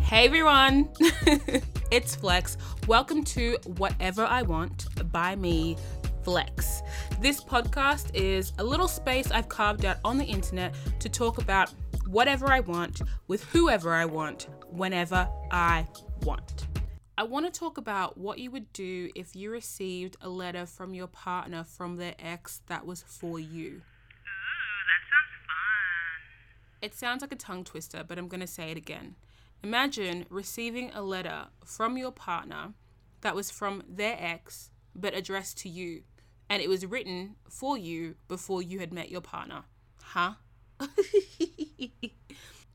Hey everyone, it's Flex. Welcome to Whatever I Want by me, Flex. This podcast is a little space I've carved out on the internet to talk about whatever I want with whoever I want whenever I want. I want to talk about what you would do if you received a letter from your partner from their ex that was for you. It sounds like a tongue twister, but I'm going to say it again. Imagine receiving a letter from your partner that was from their ex but addressed to you, and it was written for you before you had met your partner. Huh?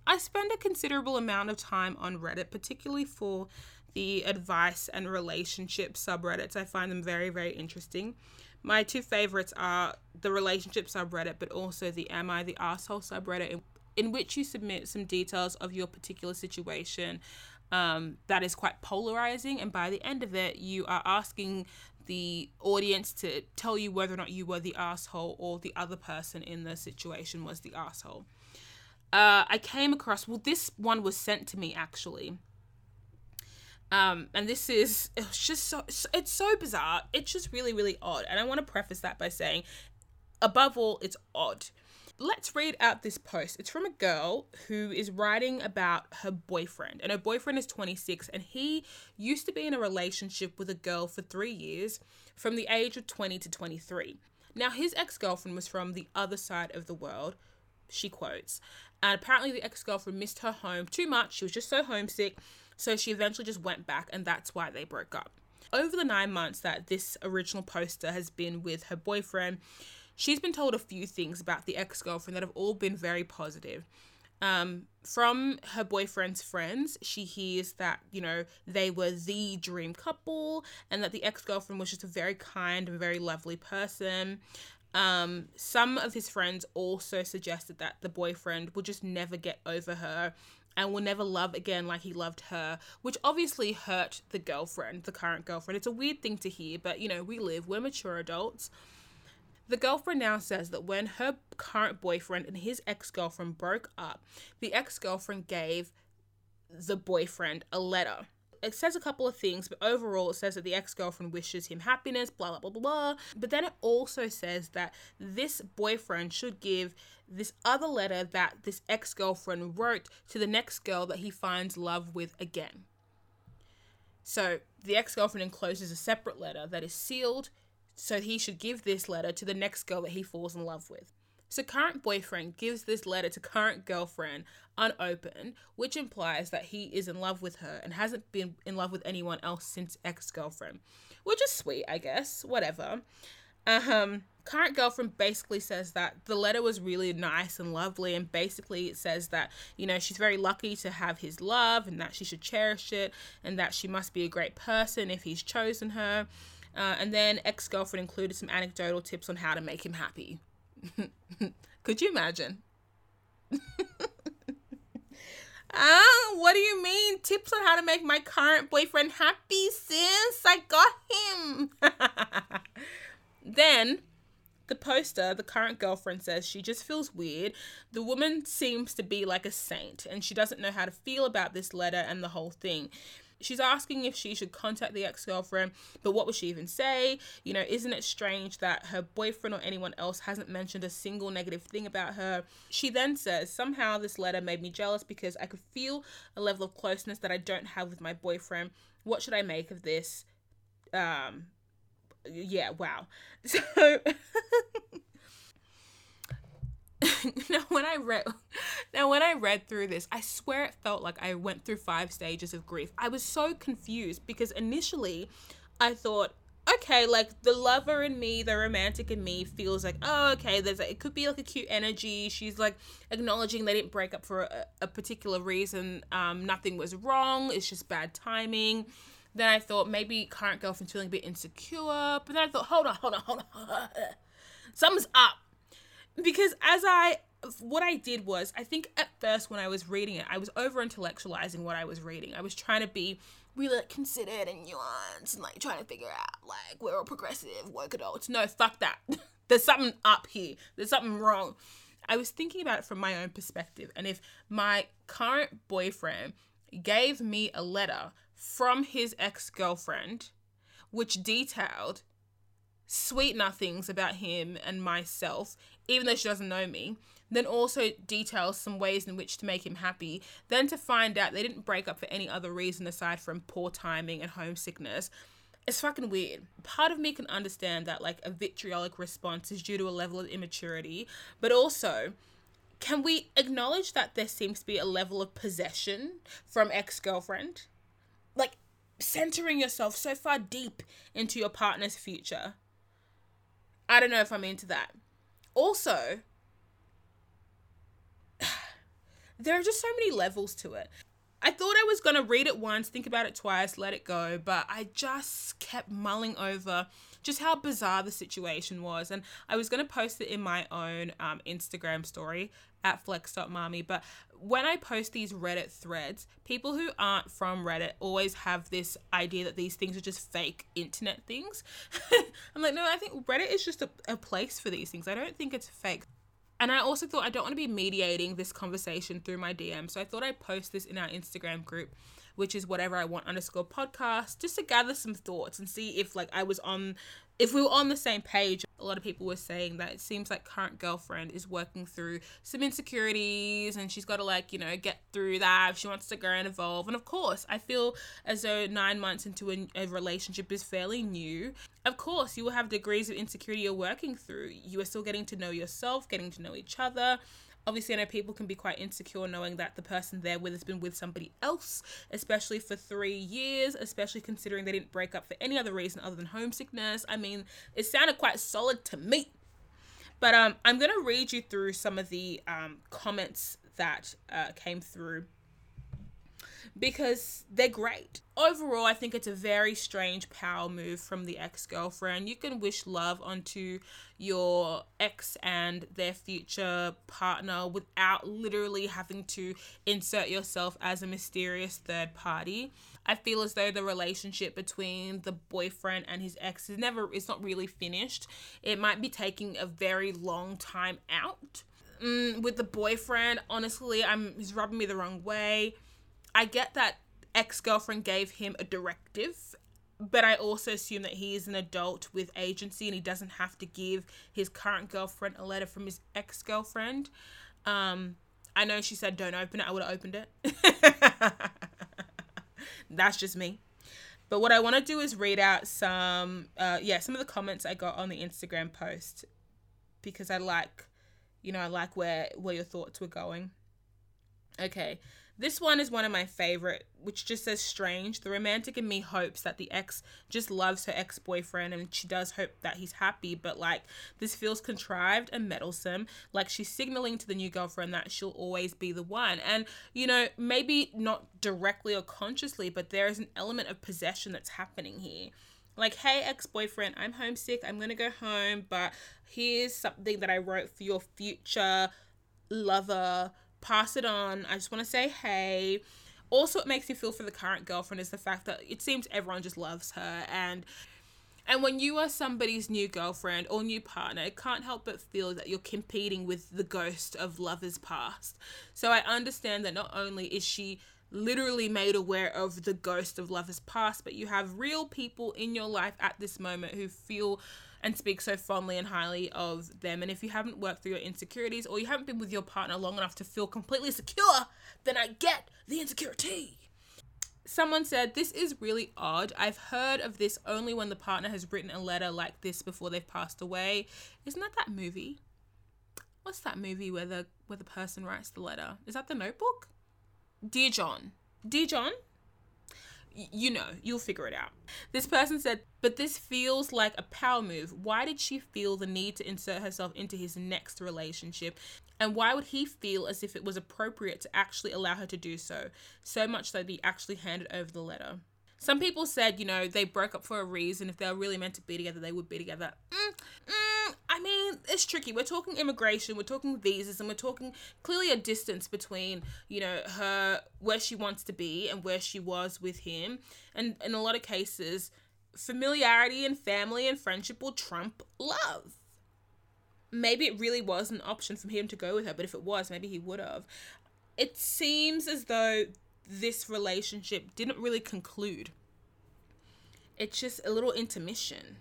I spend a considerable amount of time on Reddit, particularly for the advice and relationship subreddits. I find them very, very interesting. My two favorites are the relationship subreddit, but also the Am I the Asshole subreddit, in which you submit some details of your particular situation um, that is quite polarizing. And by the end of it, you are asking the audience to tell you whether or not you were the asshole or the other person in the situation was the asshole. Uh, I came across, well, this one was sent to me actually. Um, and this is, it's just so, it's so bizarre. It's just really, really odd. And I want to preface that by saying, above all, it's odd let's read out this post. It's from a girl who is writing about her boyfriend, and her boyfriend is 26, and he used to be in a relationship with a girl for three years from the age of 20 to 23. Now, his ex girlfriend was from the other side of the world, she quotes, and apparently the ex girlfriend missed her home too much. She was just so homesick, so she eventually just went back, and that's why they broke up. Over the nine months that this original poster has been with her boyfriend, she's been told a few things about the ex girlfriend that have all been very positive. Um, from her boyfriend's friends, she hears that, you know, they were the dream couple and that the ex girlfriend was just a very kind and very lovely person. Um, some of his friends also suggested that the boyfriend will just never get over her and will never love again like he loved her, which obviously hurt the girlfriend, the current girlfriend. It's a weird thing to hear, but you know, we live, we're mature adults. The girlfriend now says that when her current boyfriend and his ex girlfriend broke up, the ex girlfriend gave the boyfriend a letter. It says a couple of things, but overall, it says that the ex girlfriend wishes him happiness, blah, blah, blah, blah, blah. But then it also says that this boyfriend should give this other letter that this ex girlfriend wrote to the next girl that he finds love with again. So the ex girlfriend encloses a separate letter that is sealed so he should give this letter to the next girl that he falls in love with. So current boyfriend gives this letter to current girlfriend unopened, which implies that he is in love with her and hasn't been in love with anyone else since ex-girlfriend. Which is sweet, I guess. Whatever. Um current girlfriend basically says that the letter was really nice and lovely and basically it says that you know she's very lucky to have his love and that she should cherish it and that she must be a great person if he's chosen her uh, and then ex girlfriend included some anecdotal tips on how to make him happy. Could you imagine? Ah, what do you mean? Tips on how to make my current boyfriend happy, sis? I got him. then the poster, the current girlfriend says she just feels weird. The woman seems to be like a saint and she doesn't know how to feel about this letter and the whole thing. She's asking if she should contact the ex girlfriend, but what would she even say? You know, isn't it strange that her boyfriend or anyone else hasn't mentioned a single negative thing about her? She then says, Somehow this letter made me jealous because I could feel a level of closeness that I don't have with my boyfriend. What should I make of this? Um, yeah, wow. So. now when I read now when I read through this, I swear it felt like I went through five stages of grief. I was so confused because initially I thought okay, like the lover in me, the romantic in me feels like, oh, okay, there's a, it could be like a cute energy. She's like acknowledging they didn't break up for a, a particular reason. Um, nothing was wrong. It's just bad timing. Then I thought maybe current girlfriend's feeling a bit insecure. But then I thought, hold on, hold on, hold on. Something's up because as I what I did was I think at first when I was reading it, I was over intellectualizing what I was reading. I was trying to be really like, considered and nuanced and like trying to figure out like we're all progressive work adults. No, fuck that. There's something up here. There's something wrong. I was thinking about it from my own perspective. And if my current boyfriend gave me a letter from his ex girlfriend, which detailed sweet nothings about him and myself, even though she doesn't know me, then also details some ways in which to make him happy, then to find out they didn't break up for any other reason aside from poor timing and homesickness. It's fucking weird. Part of me can understand that like a vitriolic response is due to a level of immaturity, but also can we acknowledge that there seems to be a level of possession from ex-girlfriend? Like centering yourself so far deep into your partner's future. I don't know if I'm into that. Also, there are just so many levels to it. I thought I was going to read it once, think about it twice, let it go, but I just kept mulling over just how bizarre the situation was. And I was going to post it in my own um, Instagram story at flex.mami. But when I post these Reddit threads, people who aren't from Reddit always have this idea that these things are just fake internet things. I'm like, no, I think Reddit is just a, a place for these things. I don't think it's fake. And I also thought I don't want to be mediating this conversation through my DM. So I thought I'd post this in our Instagram group, which is whatever I want underscore podcast, just to gather some thoughts and see if like I was on if we were on the same page, a lot of people were saying that it seems like current girlfriend is working through some insecurities and she's got to like, you know, get through that if she wants to grow and evolve. And of course, I feel as though nine months into a, a relationship is fairly new. Of course, you will have degrees of insecurity you're working through. You are still getting to know yourself, getting to know each other obviously I know people can be quite insecure knowing that the person they're with has been with somebody else, especially for three years, especially considering they didn't break up for any other reason other than homesickness. I mean, it sounded quite solid to me. But um, I'm going to read you through some of the um, comments that uh, came through because they're great. Overall, I think it's a very strange power move from the ex girlfriend. You can wish love onto your ex and their future partner without literally having to insert yourself as a mysterious third party. I feel as though the relationship between the boyfriend and his ex is never, it's not really finished. It might be taking a very long time out. Mm, with the boyfriend, honestly, I'm he's rubbing me the wrong way I get that ex girlfriend gave him a directive, but I also assume that he is an adult with agency and he doesn't have to give his current girlfriend a letter from his ex girlfriend. Um, I know she said don't open it. I would have opened it. That's just me. But what I want to do is read out some, uh, yeah, some of the comments I got on the Instagram post because I like, you know, I like where where your thoughts were going. Okay, this one is one of my favorite, which just says strange. The romantic in me hopes that the ex just loves her ex boyfriend and she does hope that he's happy, but like this feels contrived and meddlesome. Like she's signaling to the new girlfriend that she'll always be the one. And, you know, maybe not directly or consciously, but there is an element of possession that's happening here like, hey, ex boyfriend, I'm homesick. I'm to go home, but here's something that I wrote for your future lover pass it on. I just want to say hey. Also, it makes me feel for the current girlfriend is the fact that it seems everyone just loves her and and when you are somebody's new girlfriend or new partner, it can't help but feel that you're competing with the ghost of lovers past. So I understand that not only is she literally made aware of the ghost of lovers past, but you have real people in your life at this moment who feel and speak so fondly and highly of them. And if you haven't worked through your insecurities or you haven't been with your partner long enough to feel completely secure, then I get the insecurity. Someone said, This is really odd. I've heard of this only when the partner has written a letter like this before they've passed away. Isn't that that movie? What's that movie where the where the person writes the letter? Is that the notebook? Dear John. Dear John, you know, you'll figure it out. This person said, but this feels like a power move. Why did she feel the need to insert herself into his next relationship? And why would he feel as if it was appropriate to actually allow her to do so? So much so that he actually handed over the letter. Some people said, you know, they broke up for a reason. If they were really meant to be together, they would be together. Mm, mm, I mean, it's tricky. We're talking immigration, we're talking visas, and we're talking clearly a distance between, you know, her where she wants to be and where she was with him. And in a lot of cases, familiarity and family and friendship will trump love. maybe it really was an option for him to go with her, but if it was, maybe he would have. It seems as though this relationship didn't really conclude. It's just a little intermission.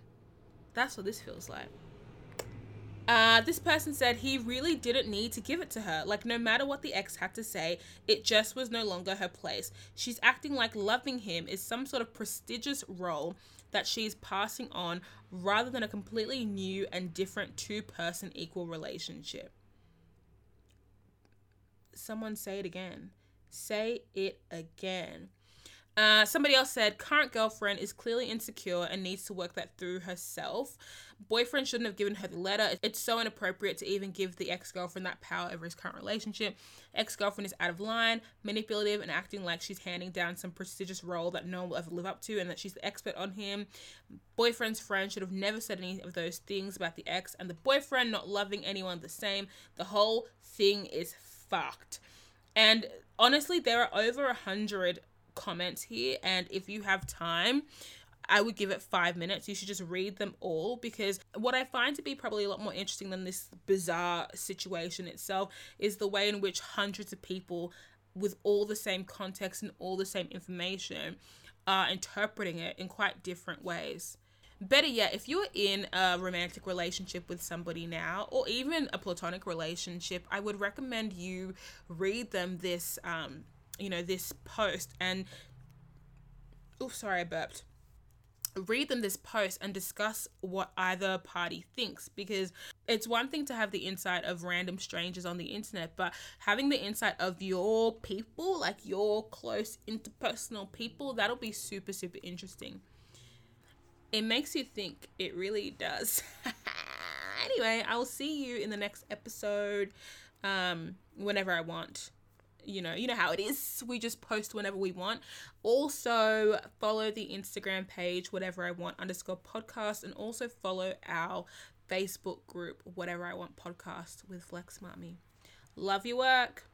That's what this feels like. Uh, this person said he really didn't need to give it to her. Like, no matter what the ex had to say, it just was no longer her place. She's acting like loving him is some sort of prestigious role that she's passing on rather than a completely new and different two person equal relationship. Someone say it again. Say it again. Uh, somebody else said current girlfriend is clearly insecure and needs to work that through herself. Boyfriend shouldn't have given her the letter. It's so inappropriate to even give the ex girlfriend that power over his current relationship. Ex girlfriend is out of line, manipulative, and acting like she's handing down some prestigious role that no one will ever live up to and that she's the expert on him. Boyfriend's friend should have never said any of those things about the ex, and the boyfriend not loving anyone the same. The whole thing is fucked. And honestly, there are over a hundred comments here, and if you have time, I would give it five minutes. You should just read them all because what I find to be probably a lot more interesting than this bizarre situation itself is the way in which hundreds of people with all the same context and all the same information are interpreting it in quite different ways. Better yet, if you're in a romantic relationship with somebody now, or even a platonic relationship, I would recommend you read them this, um, you know, this post and. Oh, sorry, I burped. Read them this post and discuss what either party thinks because it's one thing to have the insight of random strangers on the internet but having the insight of your people like your close interpersonal people that'll be super super interesting. It makes you think. It really does. Anyway i'll see you in the next episode um whenever i want you know, you know how it is. We just post whenever we want. Also, follow the Instagram page, whatever I want underscore podcast, and also follow our Facebook group, whatever I want podcast with Flex Mami. Love your work.